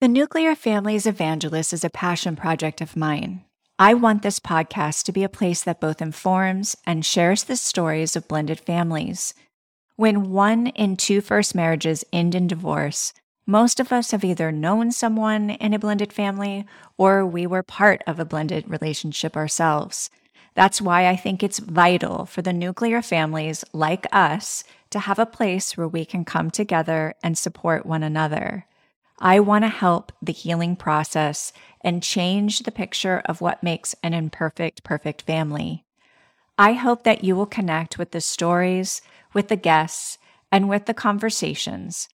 The Nuclear Families Evangelist is a passion project of mine. I want this podcast to be a place that both informs and shares the stories of blended families. When one in two first marriages end in divorce, most of us have either known someone in a blended family or we were part of a blended relationship ourselves. That's why I think it's vital for the nuclear families like us to have a place where we can come together and support one another. I want to help the healing process and change the picture of what makes an imperfect, perfect family. I hope that you will connect with the stories, with the guests, and with the conversations